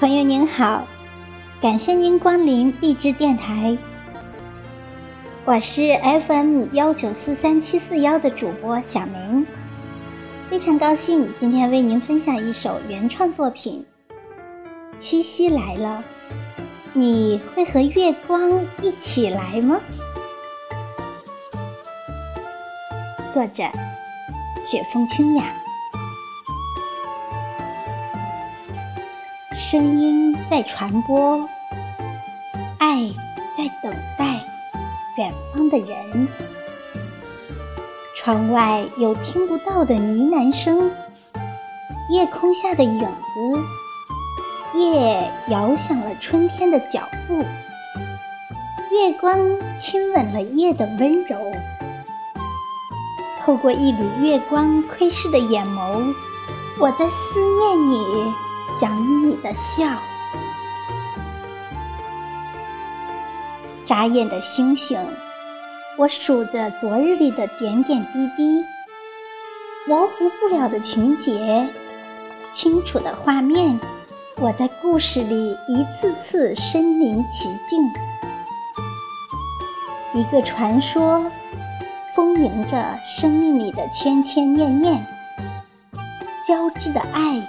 朋友您好，感谢您光临荔枝电台，我是 FM 幺九四三七四幺的主播小明，非常高兴今天为您分享一首原创作品《七夕来了》，你会和月光一起来吗？作者：雪风清雅。声音在传播，爱在等待远方的人。窗外有听不到的呢喃声，夜空下的影子，夜摇响了春天的脚步。月光亲吻了夜的温柔，透过一缕月光窥视的眼眸，我在思念你。想你的笑，眨眼的星星，我数着昨日里的点点滴滴，模糊不了的情节，清楚的画面，我在故事里一次次身临其境。一个传说，丰盈着生命里的千千念念，交织的爱。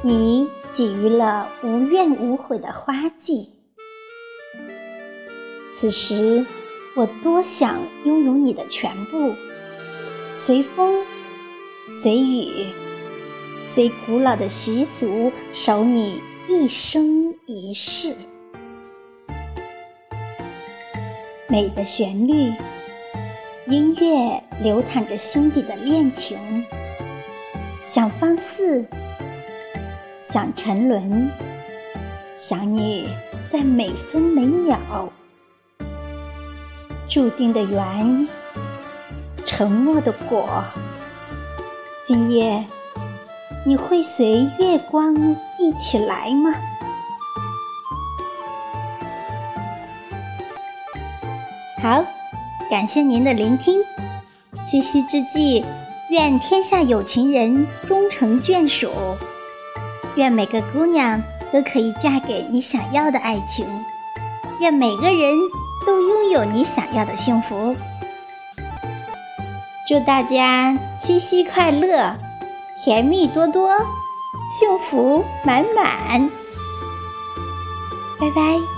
你给予了无怨无悔的花季，此时我多想拥有你的全部，随风，随雨，随古老的习俗，守你一生一世。美的旋律，音乐流淌着心底的恋情，想放肆。想沉沦，想你在每分每秒，注定的缘，承诺的果。今夜你会随月光一起来吗？好，感谢您的聆听。七夕之际，愿天下有情人终成眷属。愿每个姑娘都可以嫁给你想要的爱情，愿每个人都拥有你想要的幸福。祝大家七夕快乐，甜蜜多多，幸福满满。拜拜。